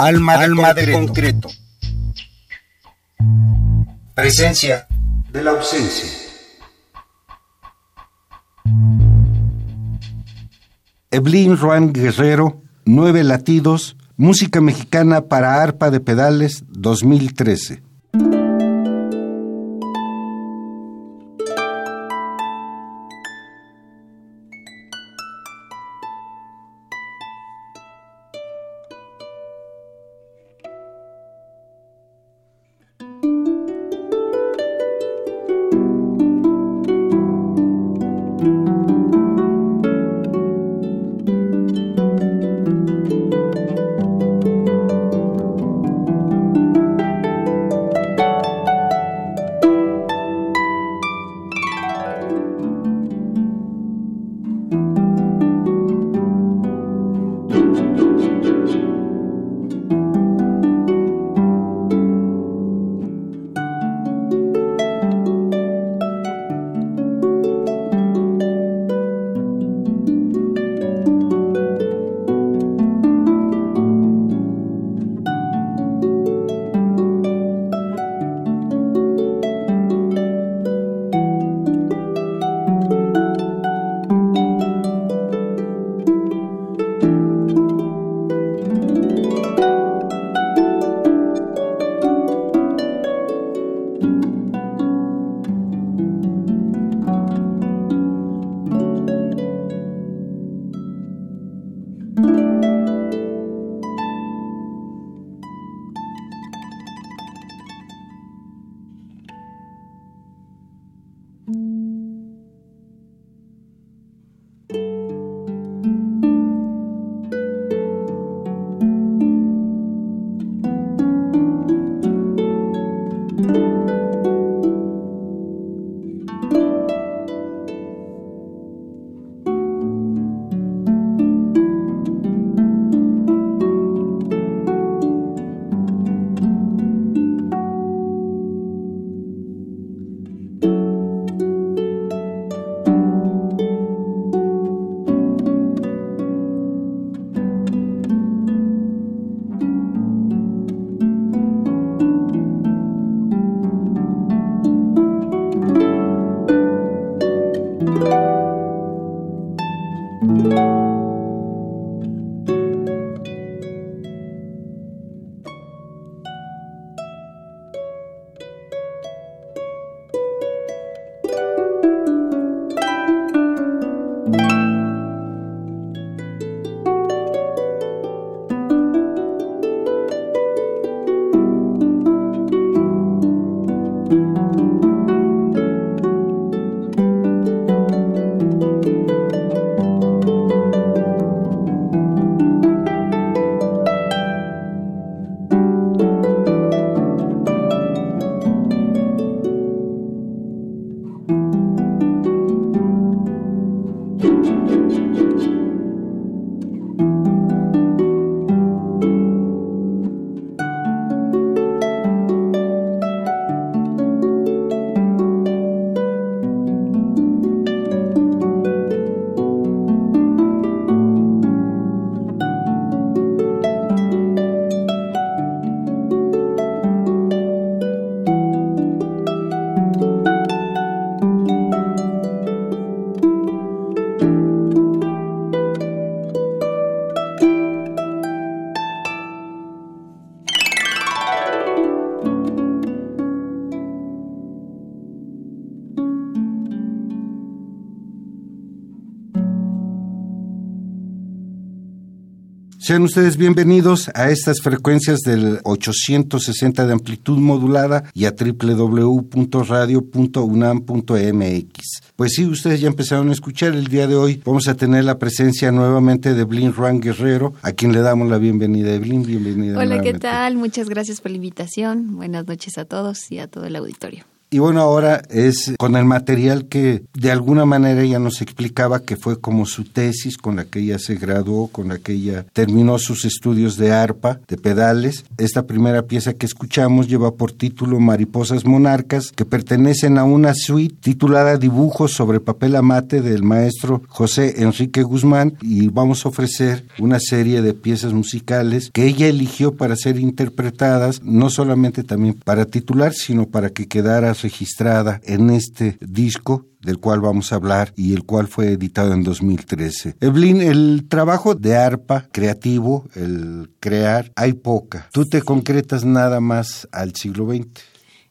Alma, de, Alma concreto. de concreto. Presencia de la ausencia. Evelyn Juan Guerrero, Nueve Latidos, Música Mexicana para Arpa de Pedales 2013. Sean ustedes bienvenidos a estas frecuencias del 860 de amplitud modulada y a www.radio.unam.mx. Pues sí, ustedes ya empezaron a escuchar. El día de hoy vamos a tener la presencia nuevamente de Blin Juan Guerrero, a quien le damos la bienvenida. Blin, bienvenida. Hola, ¿qué tal? Muchas gracias por la invitación. Buenas noches a todos y a todo el auditorio. Y bueno, ahora es con el material que de alguna manera ella nos explicaba que fue como su tesis con la que ella se graduó, con la que ella terminó sus estudios de arpa, de pedales. Esta primera pieza que escuchamos lleva por título Mariposas Monarcas, que pertenecen a una suite titulada Dibujos sobre papel amate del maestro José Enrique Guzmán y vamos a ofrecer una serie de piezas musicales que ella eligió para ser interpretadas, no solamente también para titular, sino para que quedara registrada en este disco del cual vamos a hablar y el cual fue editado en 2013. Evelyn, el trabajo de arpa creativo, el crear, hay poca. Tú te concretas nada más al siglo XX.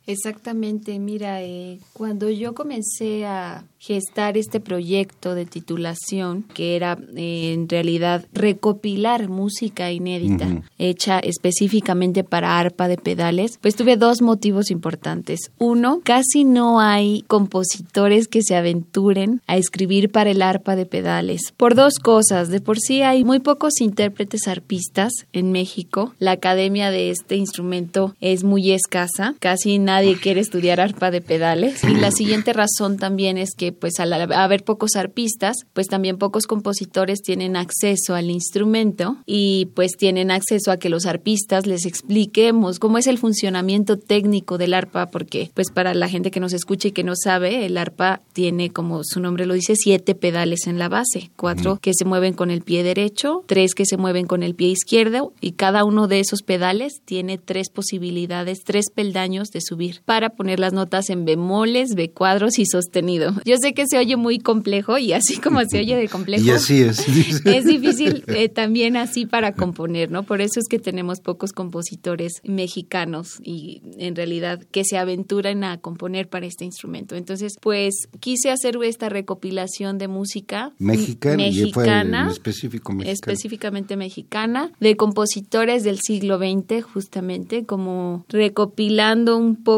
Exactamente, mira, eh, cuando yo comencé a gestar este proyecto de titulación, que era eh, en realidad recopilar música inédita hecha específicamente para arpa de pedales, pues tuve dos motivos importantes. Uno, casi no hay compositores que se aventuren a escribir para el arpa de pedales. Por dos cosas, de por sí hay muy pocos intérpretes arpistas en México. La academia de este instrumento es muy escasa, casi nadie quiere estudiar arpa de pedales. Y la siguiente razón también es que pues al haber pocos arpistas, pues también pocos compositores tienen acceso al instrumento y pues tienen acceso a que los arpistas les expliquemos cómo es el funcionamiento técnico del arpa, porque pues para la gente que nos escucha y que no sabe, el arpa tiene, como su nombre lo dice, siete pedales en la base, cuatro que se mueven con el pie derecho, tres que se mueven con el pie izquierdo y cada uno de esos pedales tiene tres posibilidades, tres peldaños de subir para poner las notas en bemoles, B cuadros y sostenido. Yo sé que se oye muy complejo y así como se oye de complejo. Y así es. Es difícil eh, también así para componer, ¿no? Por eso es que tenemos pocos compositores mexicanos y en realidad que se aventuran a componer para este instrumento. Entonces, pues quise hacer esta recopilación de música mexicana, mexicana específico mexicana. específicamente mexicana, de compositores del siglo XX, justamente, como recopilando un poco,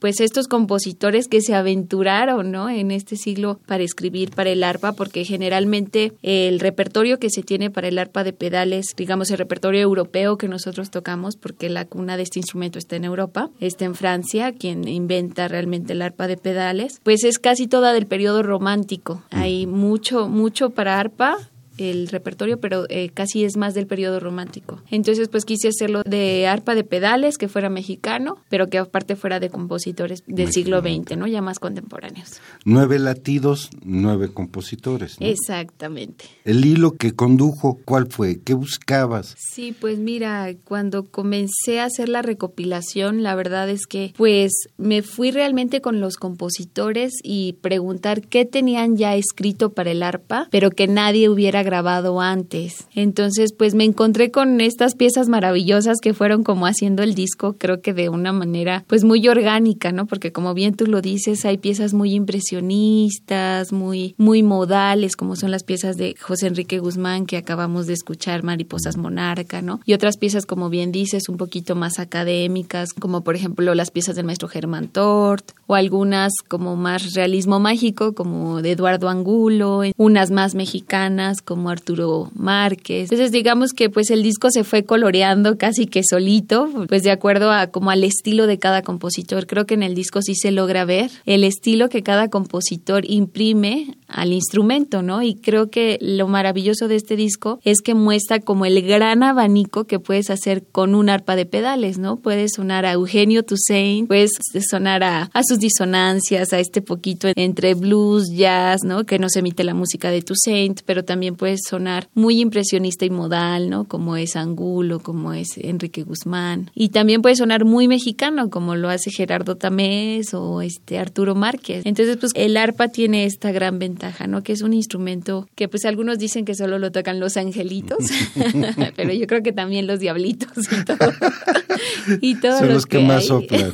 pues estos compositores que se aventuraron, ¿no? En este siglo para escribir para el arpa, porque generalmente el repertorio que se tiene para el arpa de pedales, digamos el repertorio europeo que nosotros tocamos, porque la cuna de este instrumento está en Europa, está en Francia, quien inventa realmente el arpa de pedales, pues es casi toda del periodo romántico. Hay mucho, mucho para arpa, el repertorio, pero eh, casi es más del periodo romántico. Entonces, pues quise hacerlo de arpa de pedales, que fuera mexicano, pero que aparte fuera de compositores del siglo XX, ¿no? Ya más contemporáneos. Nueve latidos, nueve compositores. Exactamente. El hilo que condujo, ¿cuál fue? ¿Qué buscabas? Sí, pues mira, cuando comencé a hacer la recopilación, la verdad es que, pues, me fui realmente con los compositores y preguntar qué tenían ya escrito para el arpa, pero que nadie hubiera grabado antes. Entonces, pues me encontré con estas piezas maravillosas que fueron como haciendo el disco, creo que de una manera pues muy orgánica, ¿no? Porque como bien tú lo dices, hay piezas muy impresionistas, muy muy modales, como son las piezas de José Enrique Guzmán que acabamos de escuchar, Mariposas Monarca, ¿no? Y otras piezas como bien dices, un poquito más académicas, como por ejemplo las piezas del maestro Germán Tort o algunas como más realismo mágico como de Eduardo Angulo, unas más mexicanas como como Arturo Márquez. Entonces digamos que pues el disco se fue coloreando casi que solito, pues de acuerdo a como al estilo de cada compositor. Creo que en el disco sí se logra ver el estilo que cada compositor imprime al instrumento, ¿no? Y creo que lo maravilloso de este disco es que muestra como el gran abanico que puedes hacer con un arpa de pedales, ¿no? Puedes sonar a Eugenio Toussaint, puedes sonar a, a sus disonancias, a este poquito entre blues, jazz, ¿no? Que no se emite la música de Toussaint, pero también puede sonar muy impresionista y modal, ¿no? Como es Angulo, como es Enrique Guzmán. Y también puede sonar muy mexicano, como lo hace Gerardo Tamés o este Arturo Márquez. Entonces, pues el arpa tiene esta gran ventaja, ¿no? Que es un instrumento que pues algunos dicen que solo lo tocan los angelitos, pero yo creo que también los diablitos y todo. y todos Son los, que, más soplan.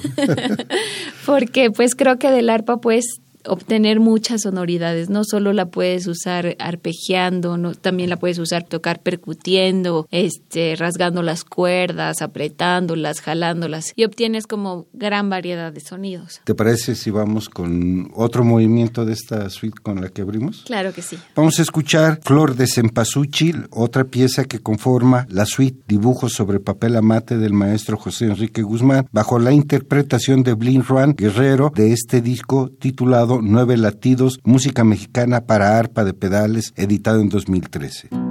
Porque pues creo que del arpa pues obtener muchas sonoridades. No solo la puedes usar arpegiando, no, también la puedes usar tocar percutiendo, este, rasgando las cuerdas, apretándolas, jalándolas y obtienes como gran variedad de sonidos. ¿Te parece si vamos con otro movimiento de esta suite con la que abrimos? Claro que sí. Vamos a escuchar Flor de Cempasúchil, otra pieza que conforma la suite Dibujos sobre papel amate del maestro José Enrique Guzmán, bajo la interpretación de Blin Ruan Guerrero de este disco titulado Nueve Latidos, música mexicana para arpa de pedales, editado en 2013.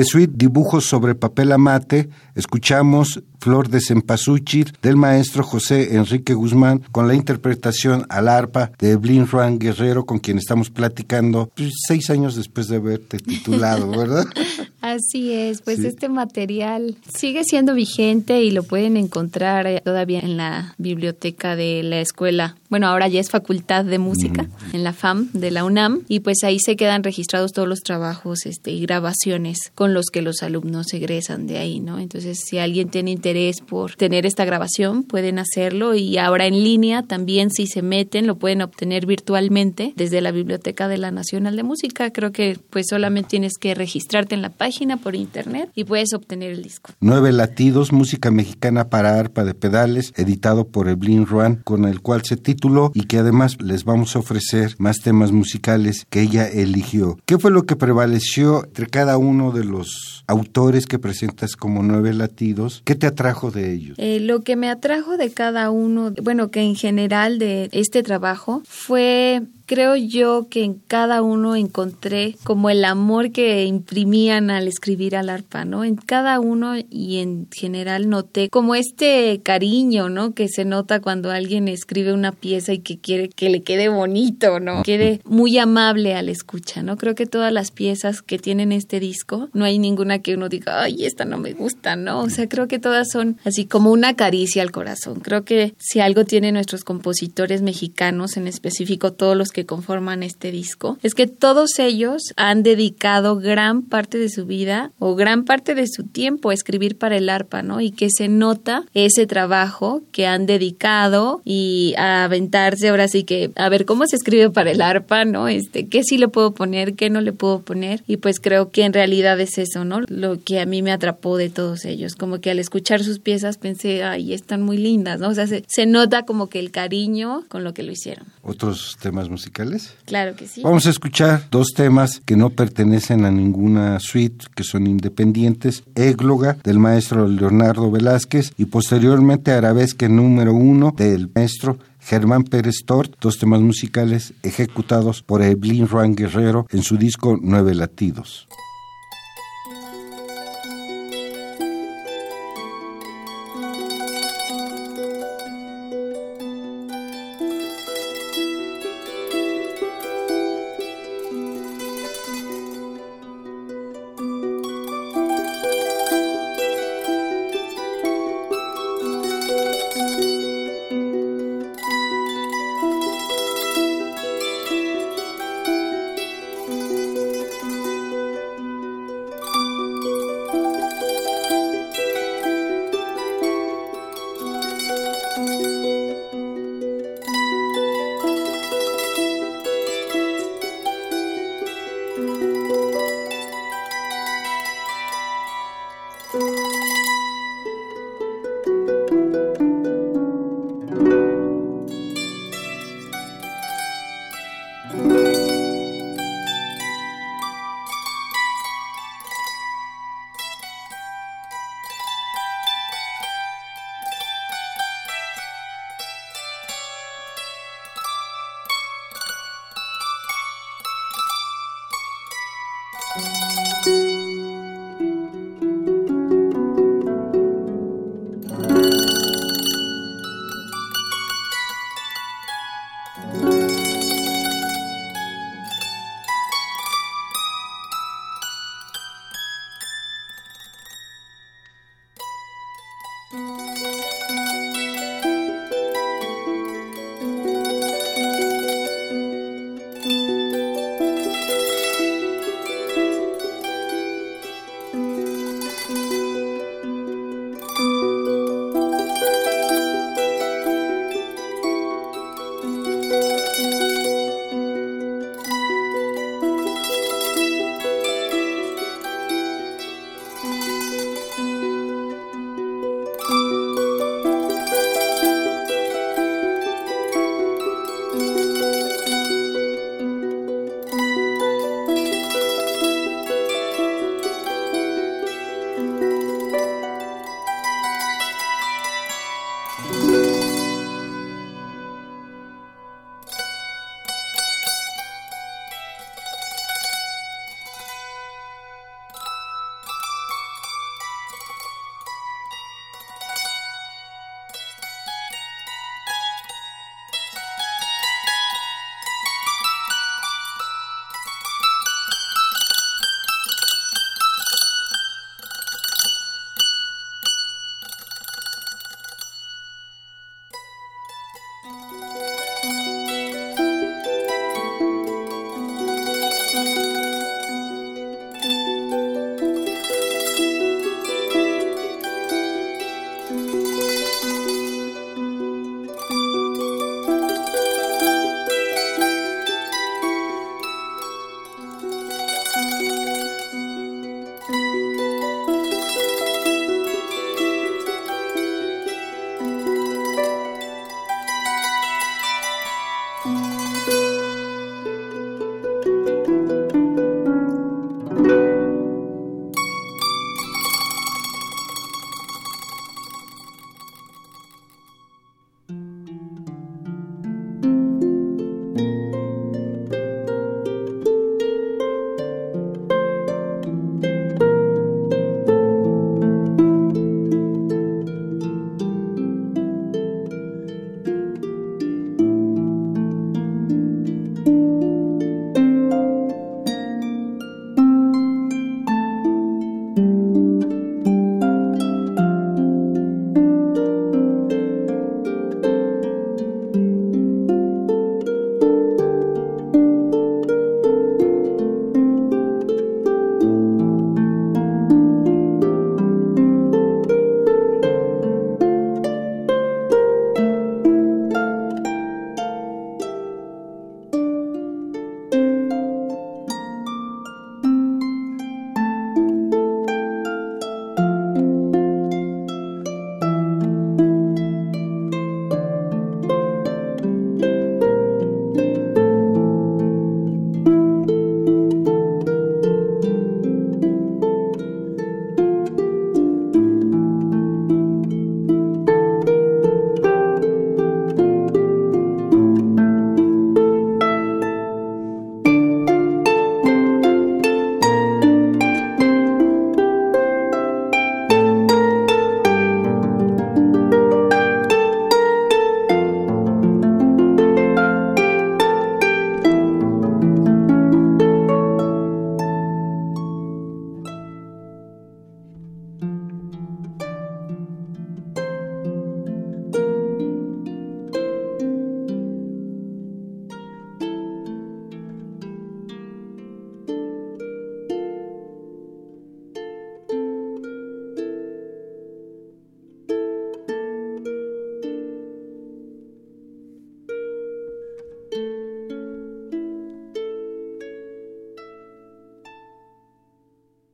De suite Dibujos sobre papel amate, escuchamos Flor de Cempasúchil del maestro José Enrique Guzmán con la interpretación al arpa de Evelyn Juan Guerrero con quien estamos platicando pues, seis años después de haberte titulado, ¿verdad? Así es, pues este material sigue siendo vigente y lo pueden encontrar eh, todavía en la biblioteca de la escuela. Bueno, ahora ya es Facultad de Música en la FAM de la UNAM y pues ahí se quedan registrados todos los trabajos este, y grabaciones con los que los alumnos egresan de ahí, ¿no? Entonces, si alguien tiene interés por tener esta grabación, pueden hacerlo y ahora en línea también si se meten lo pueden obtener virtualmente desde la Biblioteca de la Nacional de Música. Creo que pues solamente tienes que registrarte en la página por internet y puedes obtener el disco. Nueve latidos, música mexicana para arpa de pedales, editado por Evelyn Ruan, con el cual se tituló y que además les vamos a ofrecer más temas musicales que ella eligió. ¿Qué fue lo que prevaleció entre cada uno de los autores que presentas como nueve latidos? ¿Qué te atrajo de ellos? Eh, lo que me atrajo de cada uno, bueno, que en general de este trabajo fue creo yo que en cada uno encontré como el amor que imprimían al escribir al arpa, ¿no? En cada uno y en general noté como este cariño, ¿no? Que se nota cuando alguien escribe una pieza y que quiere que le quede bonito, ¿no? Quede muy amable al escucha, ¿no? Creo que todas las piezas que tienen este disco, no hay ninguna que uno diga, ay, esta no me gusta, ¿no? O sea, creo que todas son así como una caricia al corazón. Creo que si algo tienen nuestros compositores mexicanos, en específico todos los que conforman este disco, es que todos ellos han dedicado gran parte de su vida o gran parte de su tiempo a escribir para el arpa, ¿no? Y que se nota ese trabajo que han dedicado y a aventarse ahora sí que a ver cómo se escribe para el arpa, ¿no? Este, qué sí le puedo poner, qué no le puedo poner y pues creo que en realidad es eso, ¿no? Lo que a mí me atrapó de todos ellos, como que al escuchar sus piezas pensé, ay, están muy lindas, ¿no? O sea, se, se nota como que el cariño con lo que lo hicieron. ¿Otros temas musicales? Claro que sí. Vamos a escuchar dos temas que no pertenecen a ninguna suite, que son independientes. Égloga, del maestro Leonardo Velázquez, y posteriormente Arabesque número uno, del maestro Germán Pérez Tort, dos temas musicales ejecutados por Evelyn Juan Guerrero en su disco Nueve Latidos.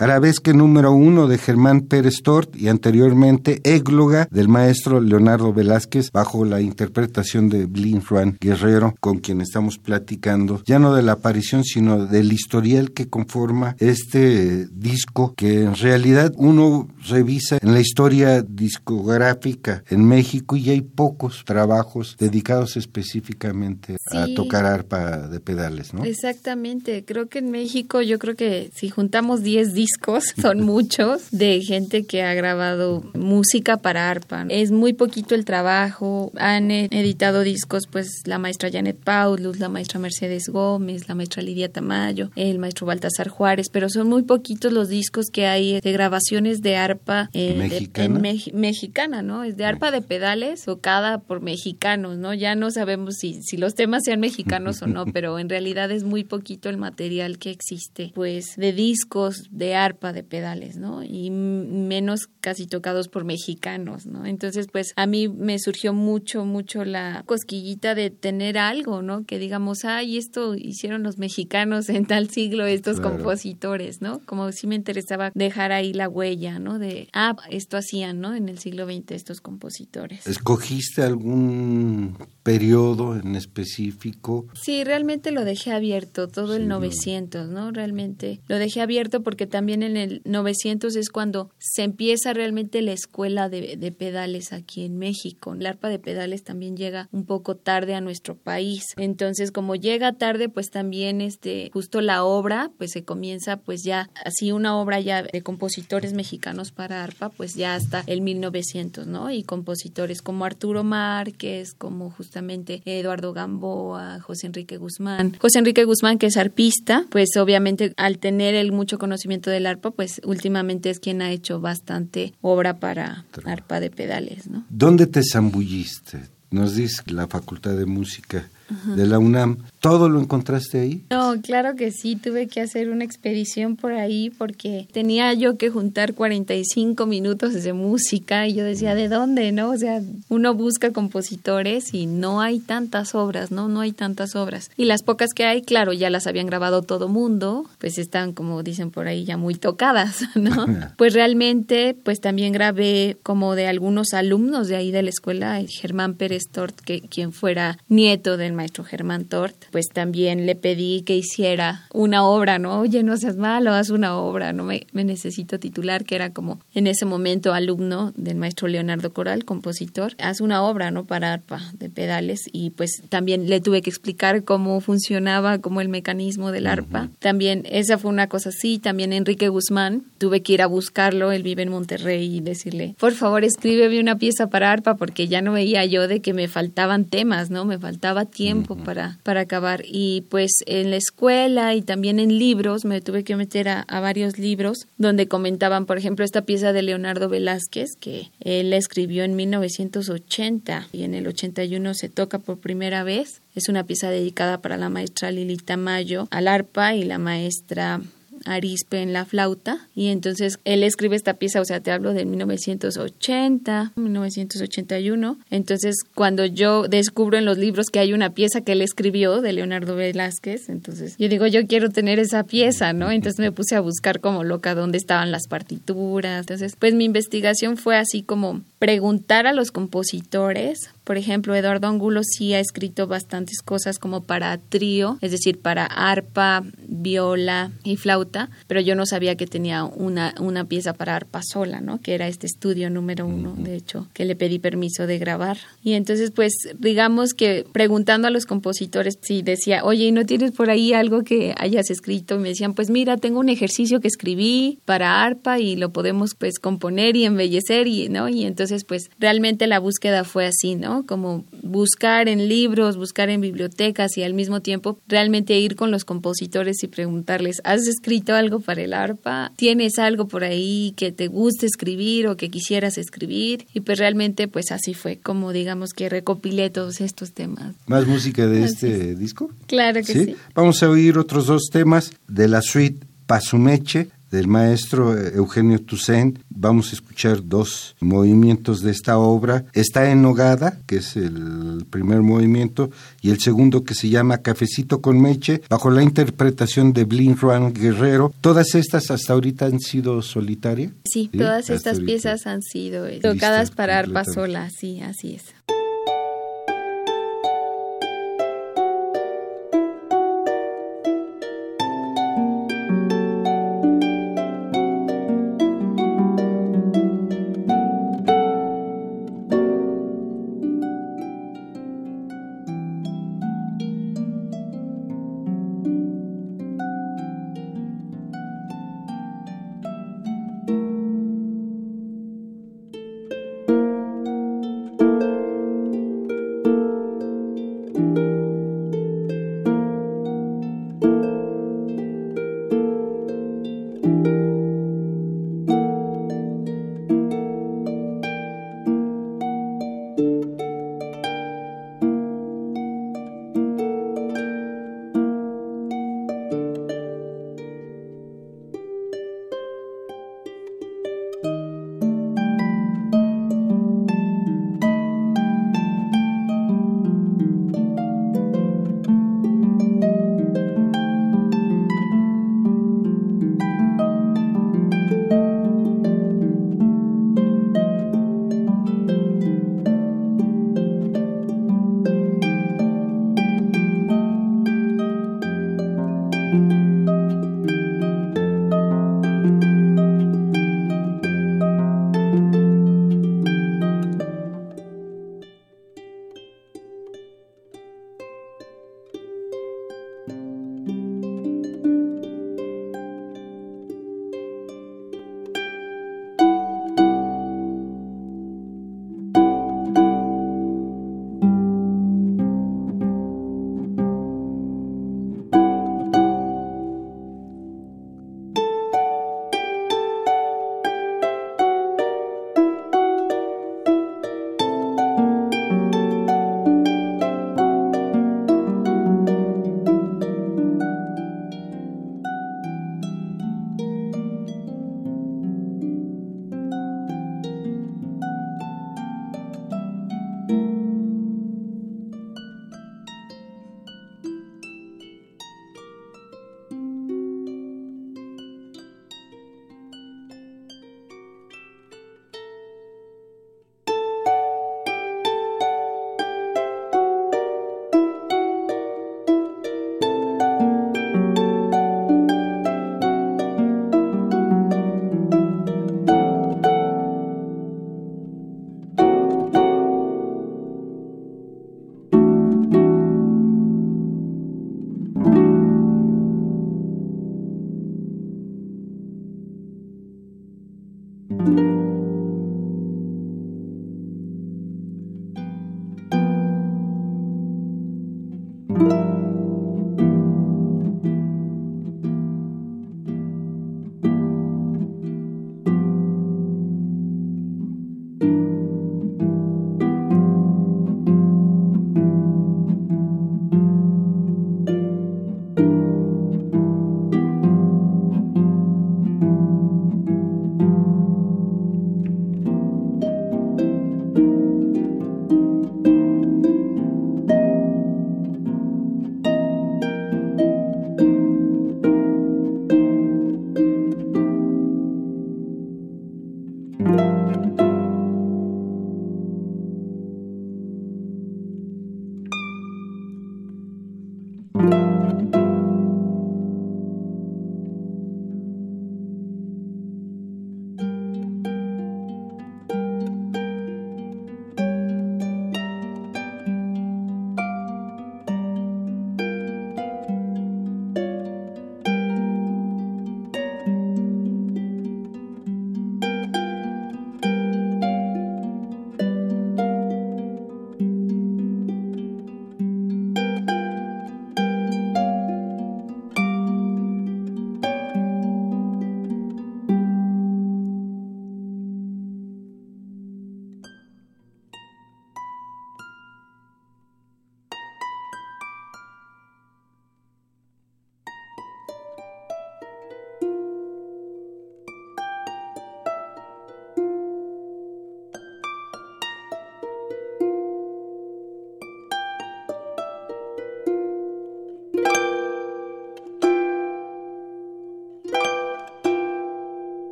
Arabesque número uno de Germán Pérez Tort y anteriormente Égloga del maestro Leonardo Velázquez bajo la interpretación de Blin Juan Guerrero con quien estamos platicando, ya no de la aparición sino del historial que conforma este disco que en realidad uno revisa en la historia discográfica en México y hay pocos trabajos dedicados específicamente a tocar arpa de pedales, ¿no? Exactamente, creo que en México yo creo que si juntamos 10 discos son muchos de gente que ha grabado música para arpa. Es muy poquito el trabajo, han editado discos pues la maestra Janet Paulus, la maestra Mercedes Gómez, la maestra Lidia Tamayo, el maestro Baltasar Juárez, pero son muy poquitos los discos que hay de grabaciones de arpa eh, ¿Mexicana? mexicana, ¿no? Es de arpa de pedales tocada por mexicanos, ¿no? Ya no sabemos si, si los temas sean mexicanos o no, pero en realidad es muy poquito el material que existe, pues, de discos de arpa de pedales, ¿no? Y menos casi tocados por mexicanos, ¿no? Entonces, pues, a mí me surgió mucho, mucho la cosquillita de tener algo, ¿no? Que digamos, ay, esto hicieron los mexicanos en tal siglo, estos compositores, ¿no? Como si me interesaba dejar ahí la huella, ¿no? De, ah, esto hacían, ¿no? En el siglo XX estos compositores. ¿Escogiste algún periodo en específico? Sí, realmente lo dejé abierto, todo el 900, ¿no? Realmente lo dejé abierto porque también en el 900 es cuando se empieza realmente la escuela de, de pedales aquí en México. El arpa de pedales también llega un poco tarde a nuestro país. Entonces, como llega tarde, pues también este justo la obra pues se comienza pues ya así una obra ya de compositores mexicanos para arpa, pues ya hasta el 1900, ¿no? Y compositores como Arturo Márquez, como justamente Eduardo Gamboa, José Enrique Guzmán. José Enrique Guzmán, que es arpista, pues obviamente al tener el mucho conocimiento del arpa, pues últimamente es quien ha hecho bastante obra para arpa de pedales, ¿no? ¿Dónde te zambulliste? Nos dice la Facultad de Música de la UNAM. ¿Todo lo encontraste ahí? No, claro que sí, tuve que hacer una expedición por ahí porque tenía yo que juntar 45 minutos de música y yo decía, ¿de dónde? ¿No? O sea, uno busca compositores y no hay tantas obras, ¿no? No hay tantas obras. Y las pocas que hay, claro, ya las habían grabado todo mundo, pues están, como dicen por ahí, ya muy tocadas, ¿no? pues realmente, pues también grabé como de algunos alumnos de ahí de la escuela, Germán Pérez Tort, que quien fuera nieto del maestro Germán Tort, pues también le pedí que hiciera una obra, ¿no? Oye, no seas malo, haz una obra, no me, necesito titular, que era como en ese momento alumno del maestro Leonardo Coral, compositor, haz una obra, ¿no? Para arpa de pedales y pues también le tuve que explicar cómo funcionaba, como el mecanismo del arpa. También esa fue una cosa así, también Enrique Guzmán, tuve que ir a buscarlo, él vive en Monterrey y decirle, por favor, escríbeme una pieza para arpa porque ya no veía yo de que me faltaban temas, ¿no? Me faltaba tiempo para, para acabar. Y pues en la escuela y también en libros, me tuve que meter a, varios libros donde comentaban, por ejemplo, esta pieza de Leonardo Velázquez, que él escribió en 1980 y en el 81 se toca por primera vez. Es una pieza dedicada para la maestra Lilita Mayo al arpa y la maestra Arispe en la flauta y entonces él escribe esta pieza, o sea, te hablo de 1980, 1981. Entonces, cuando yo descubro en los libros que hay una pieza que él escribió de Leonardo Velázquez, entonces yo digo, yo quiero tener esa pieza, ¿no? Entonces me puse a buscar como loca dónde estaban las partituras. Entonces, pues mi investigación fue así como preguntar a los compositores. Por ejemplo, Eduardo Angulo sí ha escrito bastantes cosas como para trío, es decir, para arpa, viola y flauta, pero yo no sabía que tenía una, una pieza para arpa sola, ¿no? Que era este estudio número uno, de hecho, que le pedí permiso de grabar. Y entonces, pues, digamos que preguntando a los compositores, si decía, oye, ¿y no tienes por ahí algo que hayas escrito? Y me decían, pues mira, tengo un ejercicio que escribí para arpa y lo podemos, pues, componer y embellecer, y, ¿no? Y entonces, pues realmente la búsqueda fue así, ¿no? Como buscar en libros, buscar en bibliotecas y al mismo tiempo realmente ir con los compositores y preguntarles, ¿has escrito algo para el arpa? ¿Tienes algo por ahí que te guste escribir o que quisieras escribir? Y pues realmente pues así fue como digamos que recopilé todos estos temas. ¿Más música de este disco? Claro que ¿Sí? Vamos a oír otros dos temas de la suite Pasumeche del maestro Eugenio Toussaint. Vamos a escuchar dos movimientos de esta obra. Está en Nogada, que es el primer movimiento, y el segundo que se llama Cafecito con Meche, bajo la interpretación de Blin Juan Guerrero. ¿Todas estas hasta ahorita han sido solitarias? Sí, todas estas piezas han sido eh, tocadas para arpa sola, sí, así es.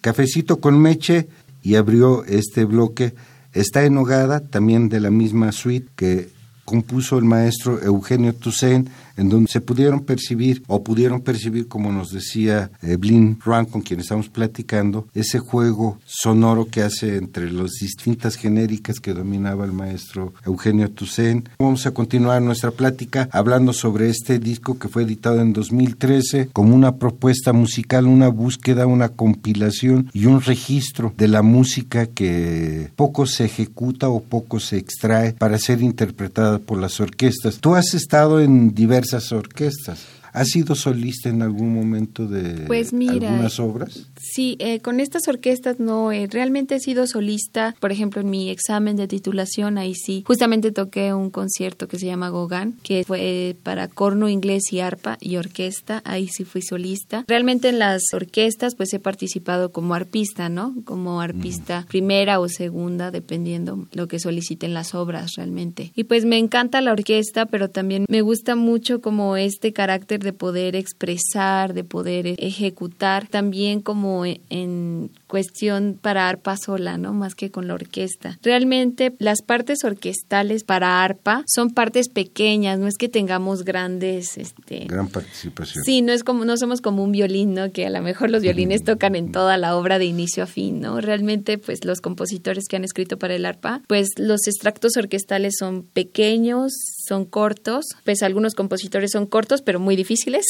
Cafecito con Meche y abrió este bloque. Está en Hogada, también de la misma suite que compuso el maestro Eugenio Toussaint en donde se pudieron percibir o pudieron percibir, como nos decía Evelyn Rank, con quien estamos platicando, ese juego sonoro que hace entre las distintas genéricas que dominaba el maestro Eugenio Toussaint. Vamos a continuar nuestra plática hablando sobre este disco que fue editado en 2013 como una propuesta musical, una búsqueda, una compilación y un registro de la música que poco se ejecuta o poco se extrae para ser interpretada por las orquestas. Tú has estado en diversas esas orquestas. ¿Has sido solista en algún momento de pues algunas obras? Sí, eh, con estas orquestas no, eh, realmente he sido solista, por ejemplo, en mi examen de titulación, ahí sí, justamente toqué un concierto que se llama Gauguin, que fue para corno inglés y arpa y orquesta, ahí sí fui solista. Realmente en las orquestas pues he participado como arpista, ¿no? Como arpista primera o segunda, dependiendo lo que soliciten las obras realmente. Y pues me encanta la orquesta, pero también me gusta mucho como este carácter de poder expresar, de poder ejecutar, también como en cuestión para arpa sola, ¿no? Más que con la orquesta. Realmente las partes orquestales para arpa son partes pequeñas, no es que tengamos grandes, este... Gran participación. Sí, no es como, no somos como un violín, ¿no? Que a lo mejor los violines tocan en toda la obra de inicio a fin, ¿no? Realmente, pues los compositores que han escrito para el arpa, pues los extractos orquestales son pequeños, son cortos, pues algunos compositores son cortos, pero muy difíciles.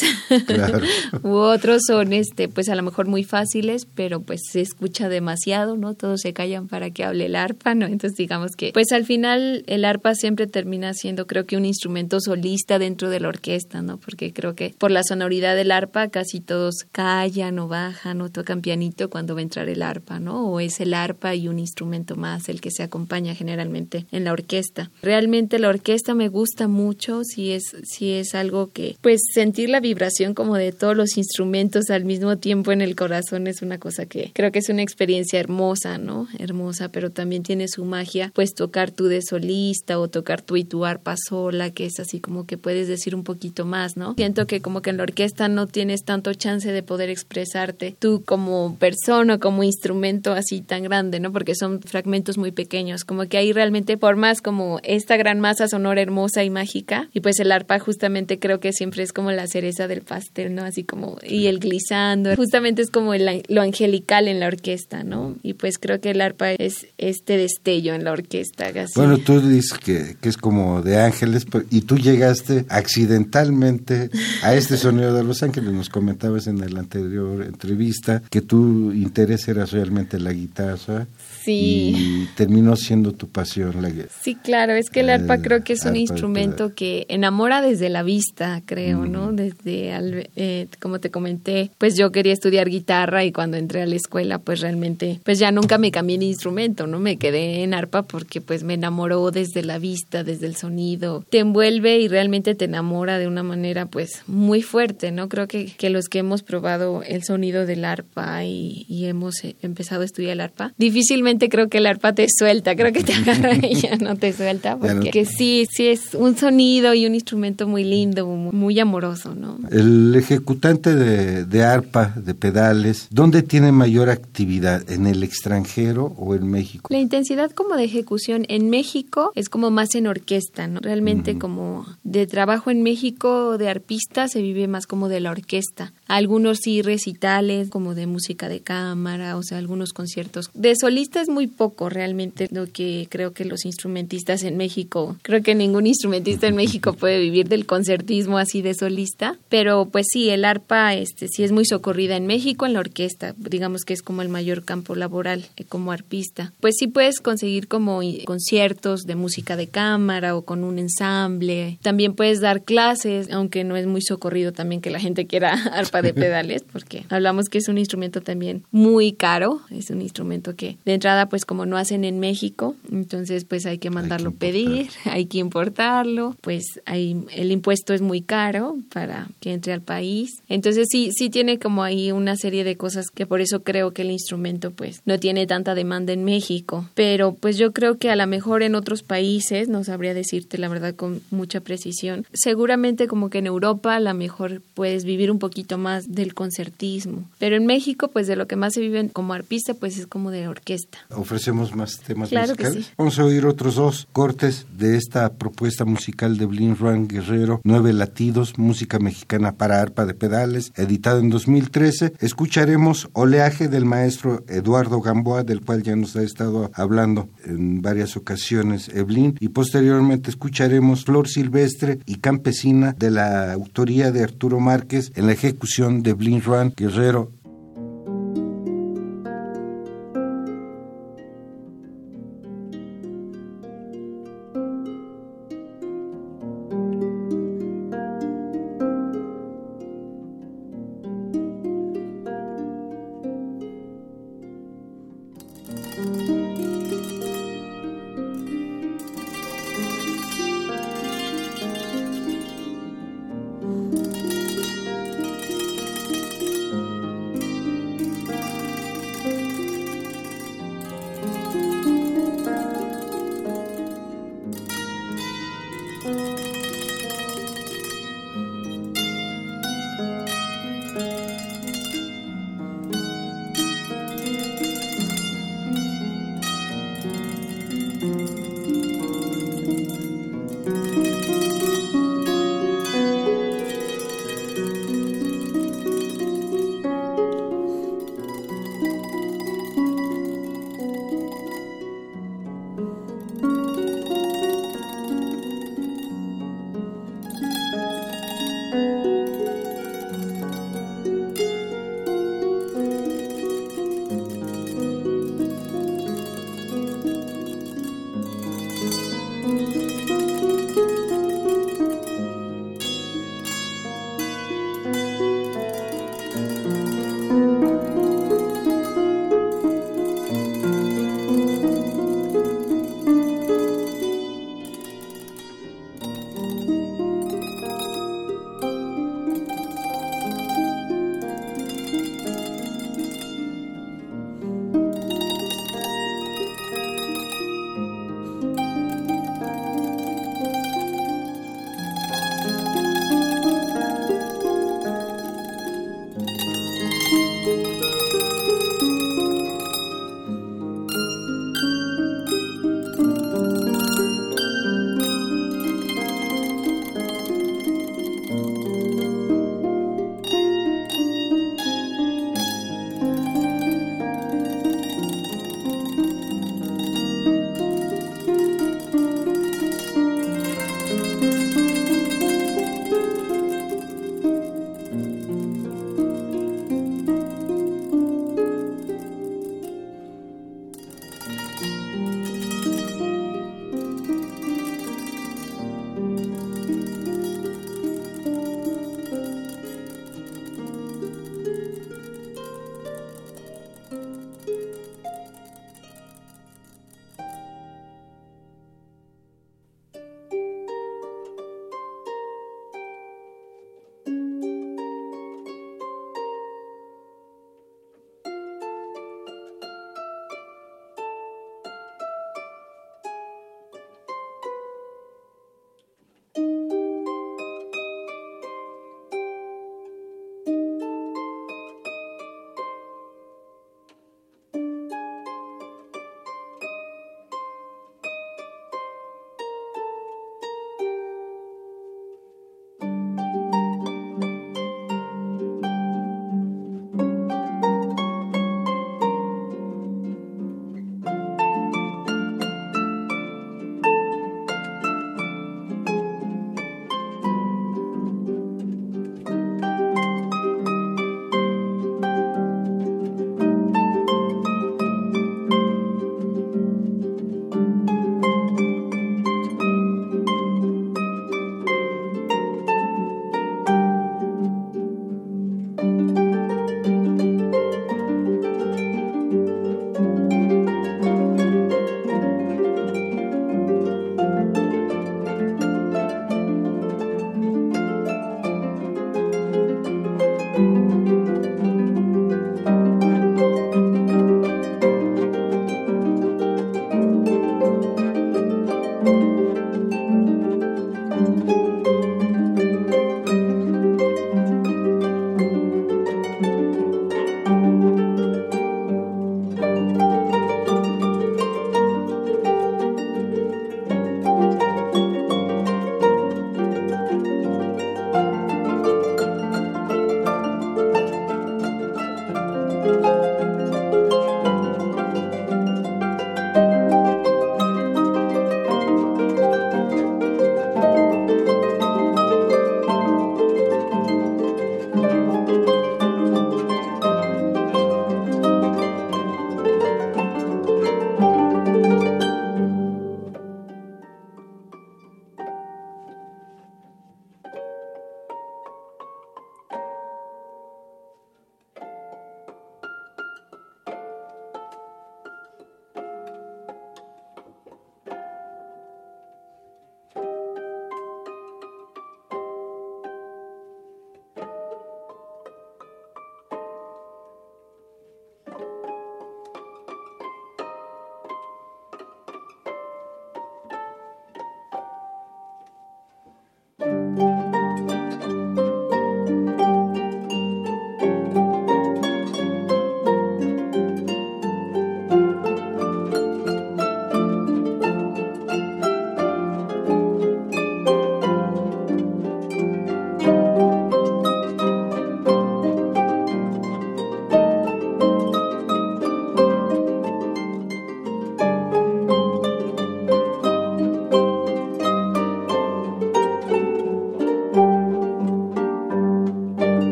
Claro. U otros son, este, pues a lo mejor muy fáciles, pero pues se escucha demasiado, ¿no? Todos se callan para que hable el arpa, ¿no? Entonces digamos que, pues al final el arpa siempre termina siendo, creo que un instrumento solista dentro de la orquesta, ¿no? Porque creo que por la sonoridad del arpa casi todos callan o bajan o tocan pianito cuando va a entrar el arpa, ¿no? O es el arpa y un instrumento más el que se acompaña generalmente en la orquesta. Realmente la orquesta me gusta gusta mucho, si es, si es algo que, pues sentir la vibración como de todos los instrumentos al mismo tiempo en el corazón es una cosa que creo que es una experiencia hermosa, ¿no? Hermosa, pero también tiene su magia, pues tocar tú de solista o tocar tú y tu arpa sola, que es así como que puedes decir un poquito más, ¿no? Siento que como que en la orquesta no tienes tanto chance de poder expresarte tú como persona, como instrumento así tan grande, ¿no? Porque son fragmentos muy pequeños, como que ahí realmente por más como esta gran masa sonora hermosa y mágica. Y pues el arpa justamente creo que siempre es como la cereza del pastel, ¿no? Así como, y el glissando, justamente es como lo angelical en la orquesta, ¿no? Y pues creo que el arpa es este destello en la orquesta. Bueno, tú dices que, que es como de ángeles, y tú llegaste accidentalmente a este sonido de Los Ángeles. Nos comentabas en la anterior entrevista que tu interés era realmente la guitarra. Sí. Y terminó siendo tu pasión la Sí, claro, es que el arpa creo que es un instrumento que enamora desde la vista, creo, ¿no? Desde, eh, como te comenté, pues yo quería estudiar guitarra y cuando entré a la escuela, pues realmente, pues ya nunca me cambié de instrumento, ¿no? Me quedé en arpa porque pues me enamoró desde la vista, desde el sonido. Te envuelve y realmente te enamora de una manera pues muy fuerte, ¿no? Creo que, que los que hemos probado el sonido del arpa y, y hemos eh, empezado a estudiar el arpa, difícilmente creo que el arpa te suelta, creo que te agarra y ya no te suelta, porque sí, sí es un sonido y un instrumento muy lindo, muy, amoroso, ¿no? El ejecutante de, de, arpa, de pedales, ¿dónde tiene mayor actividad? ¿En el extranjero o en México? La intensidad como de ejecución en México es como más en orquesta, ¿no? Realmente como de trabajo en México de arpista se vive más como de la orquesta. Algunos sí recitales como de música de cámara, o sea, algunos conciertos. De solista es muy poco realmente lo que creo que los instrumentistas en México, creo que ningún instrumentista en México puede vivir del concertismo así de solista, pero pues sí, el arpa este sí es muy socorrida en México en la orquesta, digamos que es como el mayor campo laboral eh, como arpista. Pues sí puedes conseguir como conciertos de música de cámara o con un ensamble. También puedes dar clases, aunque no es muy socorrido también que la gente quiera arpa de pedales, porque hablamos que es un instrumento también muy caro, es un instrumento que de entrada pues como no hacen en México, entonces pues hay que mandarlo pedir, hay que importarlo, pues hay, el impuesto es muy caro para que entre al país, entonces sí, sí tiene como ahí una serie de cosas que por eso creo que el instrumento pues no tiene tanta demanda en México, pero pues yo creo que a lo mejor en otros países, no sabría decirte la verdad con mucha precisión, seguramente como que en Europa a lo mejor puedes vivir un poquito más más del concertismo. Pero en México, pues de lo que más se vive como arpista, pues es como de orquesta. Ofrecemos más temas Claro musicales. sí. Vamos a oír otros dos cortes de esta propuesta musical de Blin Ruan Guerrero, Nueve Latidos, música mexicana para arpa de pedales, editado en 2013. Escucharemos Oleaje del maestro Eduardo Gamboa, del cual ya nos ha estado hablando en varias ocasiones Evelyn, y posteriormente escucharemos Flor Silvestre y Campesina de la autoría de Arturo Márquez en la ejecución de Blin Ruan Guerrero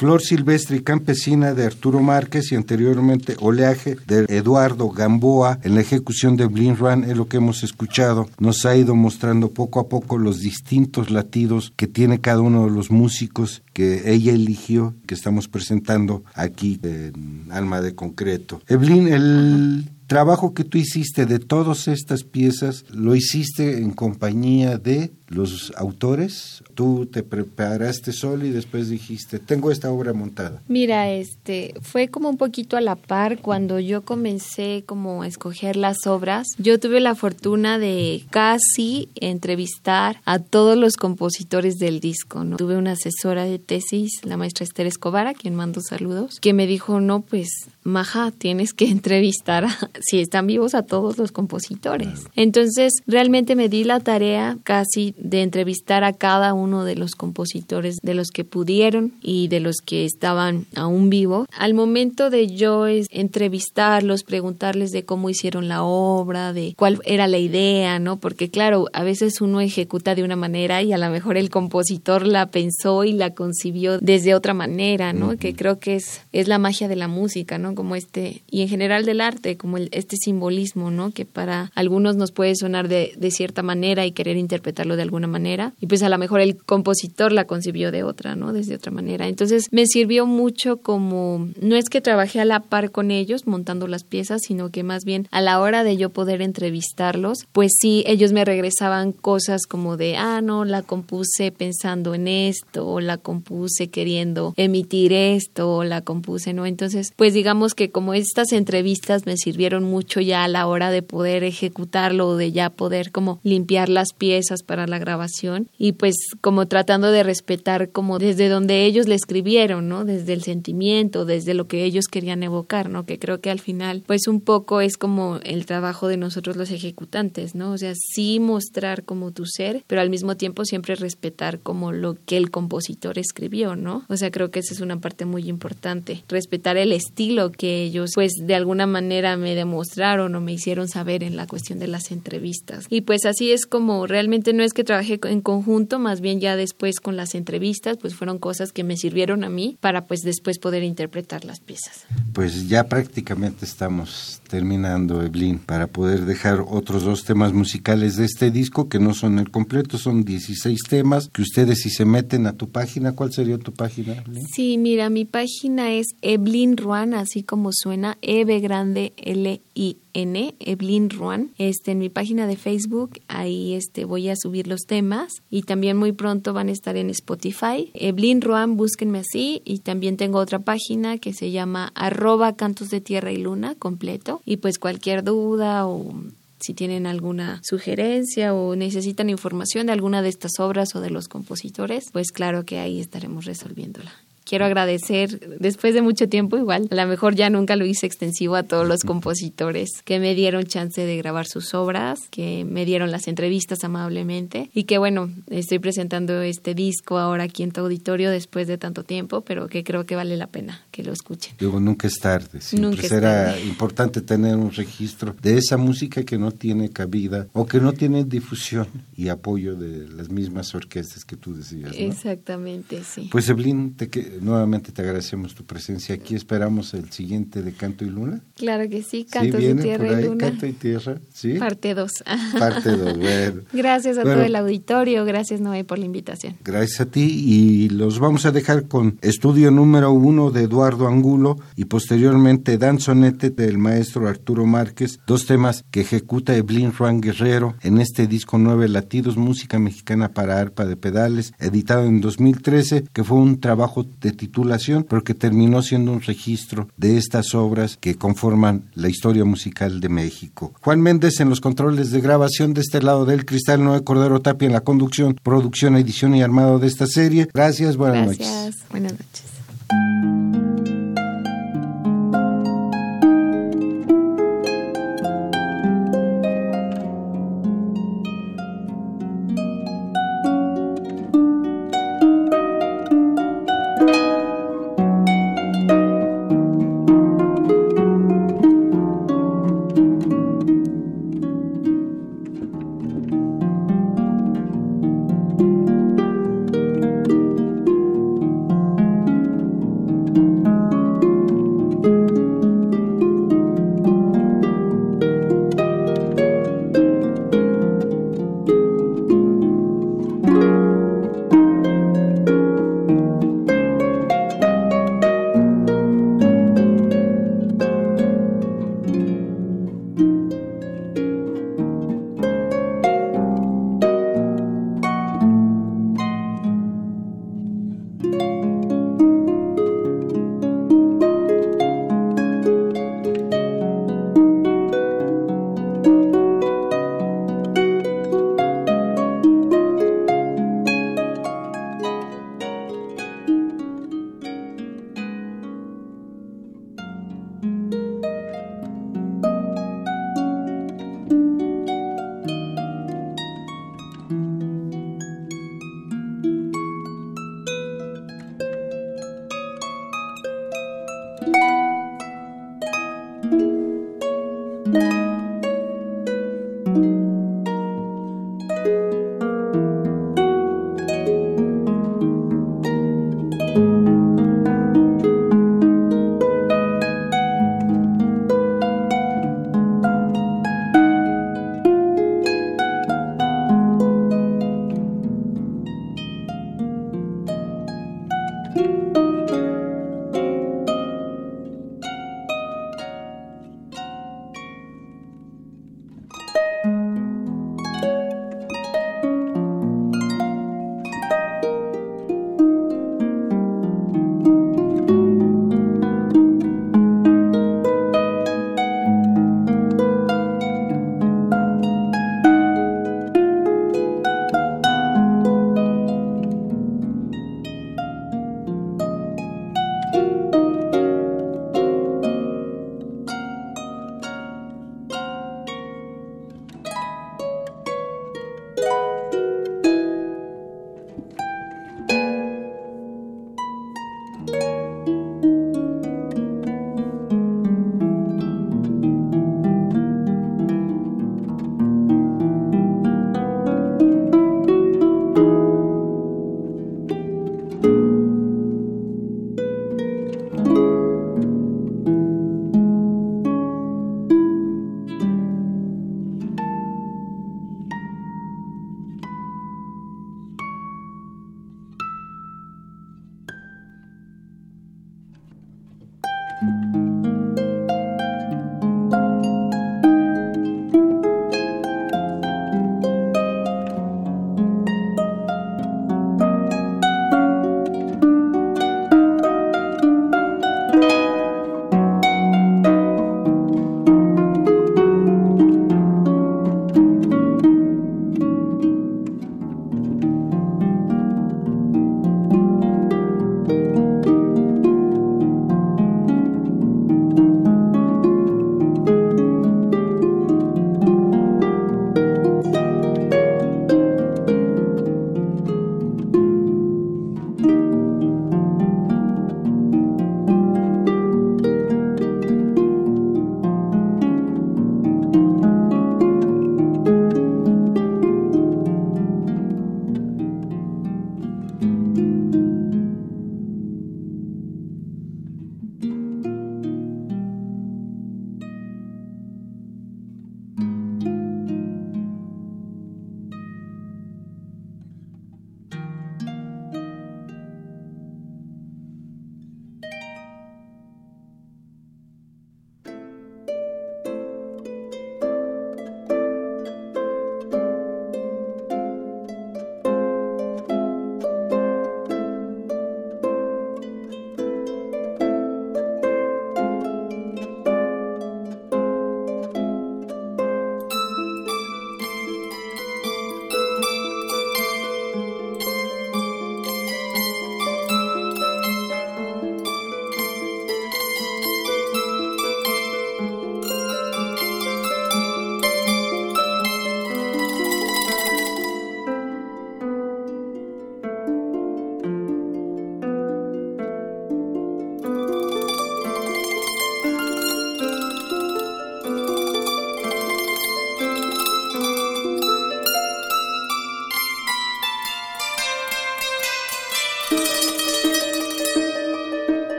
Flor Silvestre y Campesina de Arturo Márquez y anteriormente Oleaje de Eduardo Gamboa en la ejecución de Blin Run es lo que hemos escuchado. Nos ha ido mostrando poco a poco los distintos latidos que tiene cada uno de los músicos que ella eligió, que estamos presentando aquí en Alma de Concreto. Evelyn, el trabajo que tú hiciste de todas estas piezas, ¿lo hiciste en compañía de los autores? ¿Tú te preparaste solo y después dijiste, tengo esta obra montada? Mira, este, fue como un poquito a la par cuando yo comencé como a escoger las obras. Yo tuve la fortuna de casi entrevistar a todos los compositores del disco, ¿no? Tuve una asesora de tesis, la maestra Esther Escobar, a quien mando saludos, que me dijo, no, pues, Maja, tienes que entrevistar, si están vivos, a todos los compositores. Entonces, realmente me di la tarea casi de entrevistar a cada uno de los compositores, de los que pudieron y de los que estaban aún vivos. Al momento de yo entrevistarlos, preguntarles de cómo hicieron la obra, de cuál era la idea, ¿no? Porque claro, a veces uno ejecuta de una manera y a lo mejor el compositor la pensó y la concibió desde otra manera, ¿no? Que creo que es, es la magia de la música, ¿no? Como este, y en general del arte, como este simbolismo, ¿no? Que para algunos nos puede sonar de, de cierta manera y querer interpretarlo de alguna manera y pues a lo mejor el compositor la concibió de otra, ¿no? Desde otra manera. Entonces me sirvió mucho como, no es que trabajé a la par con ellos montando las piezas, sino que más bien a la hora de yo poder entrevistarlos, pues sí, ellos me regresaban cosas como de, ah, no, la compuse pensando en esto, o la compuse queriendo emitir esto, o la compuse, ¿no? Entonces, pues digamos que como estas entrevistas me sirvieron mucho ya a la hora de poder ejecutarlo, de ya poder como limpiar las piezas para la grabación y pues como tratando de respetar como desde donde ellos le escribieron, ¿no? Desde el sentimiento, desde lo que ellos querían evocar, ¿no? Que creo que al final pues un poco es como el trabajo de nosotros los ejecutantes, ¿no? O sea, sí mostrar como tu ser, pero al mismo tiempo siempre respetar como lo que el compositor escribió, ¿no? O sea, creo que esa es una parte muy importante, respetar el estilo que ellos pues de alguna manera me demostraron o me hicieron saber en la cuestión de las entrevistas. Y pues así es como realmente no es que trabajé en conjunto, más bien ya después con las entrevistas, pues fueron cosas que me sirvieron a mí para pues después poder interpretar las piezas. Pues ya prácticamente estamos terminando, Evelyn, para poder dejar otros dos temas musicales de este disco que no son el completo, son 16 temas que ustedes si se meten a tu página, ¿cuál sería tu página? Sí, mira, mi página es Evelyn Ruan, así como suena, E grande L I N, Evelyn Ruan, este, en mi página de Facebook, ahí este, voy a subir los temas y también muy pronto van a estar en Spotify. Evelyn Ruan, búsquenme así y también tengo otra página que se llama arroba cantos de tierra y luna completo y pues cualquier duda o si tienen alguna sugerencia o necesitan información de alguna de estas obras o de los compositores, pues claro que ahí estaremos resolviéndola. Quiero agradecer, después de mucho tiempo igual, a lo mejor ya nunca lo hice extensivo a todos los compositores que me dieron chance de grabar sus obras, que me dieron las entrevistas amablemente y que bueno, estoy presentando este disco ahora aquí en tu auditorio después de tanto tiempo, pero que creo que vale la pena que lo escuchen. Digo, nunca es tarde, siempre será importante tener un registro de esa música que no tiene cabida o que no tiene difusión y apoyo de las mismas orquestas que tú decías. Exactamente, sí. Pues Evelyn, te, nuevamente te agradecemos tu presencia aquí. Esperamos el siguiente de Canto y Luna. Claro que sí, Canto de Tierra y Luna. Canto y Tierra, ¿sí? Parte 2. Parte 2, bueno. Gracias a todo el auditorio, gracias Noé por la invitación. Gracias a ti y los vamos a dejar con estudio número uno de Eduardo Angulo y posteriormente Danzonete del maestro Arturo Márquez, dos temas que ejecuta Evelyn Juan Guerrero en este disco Nueve Latidos, música mexicana para arpa de pedales, editado en 2013, que fue un trabajo de titulación, pero que terminó siendo un registro de estas obras que conforman la historia musical de México. Juan Méndez en los controles de grabación de este lado del cristal, Noé Cordero Tapia en la conducción, producción, edición y armado de esta serie. Gracias, buenas. Gracias, buenas noches.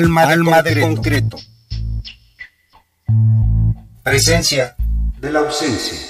Alma, Alma de, concreto. Presencia de la ausencia.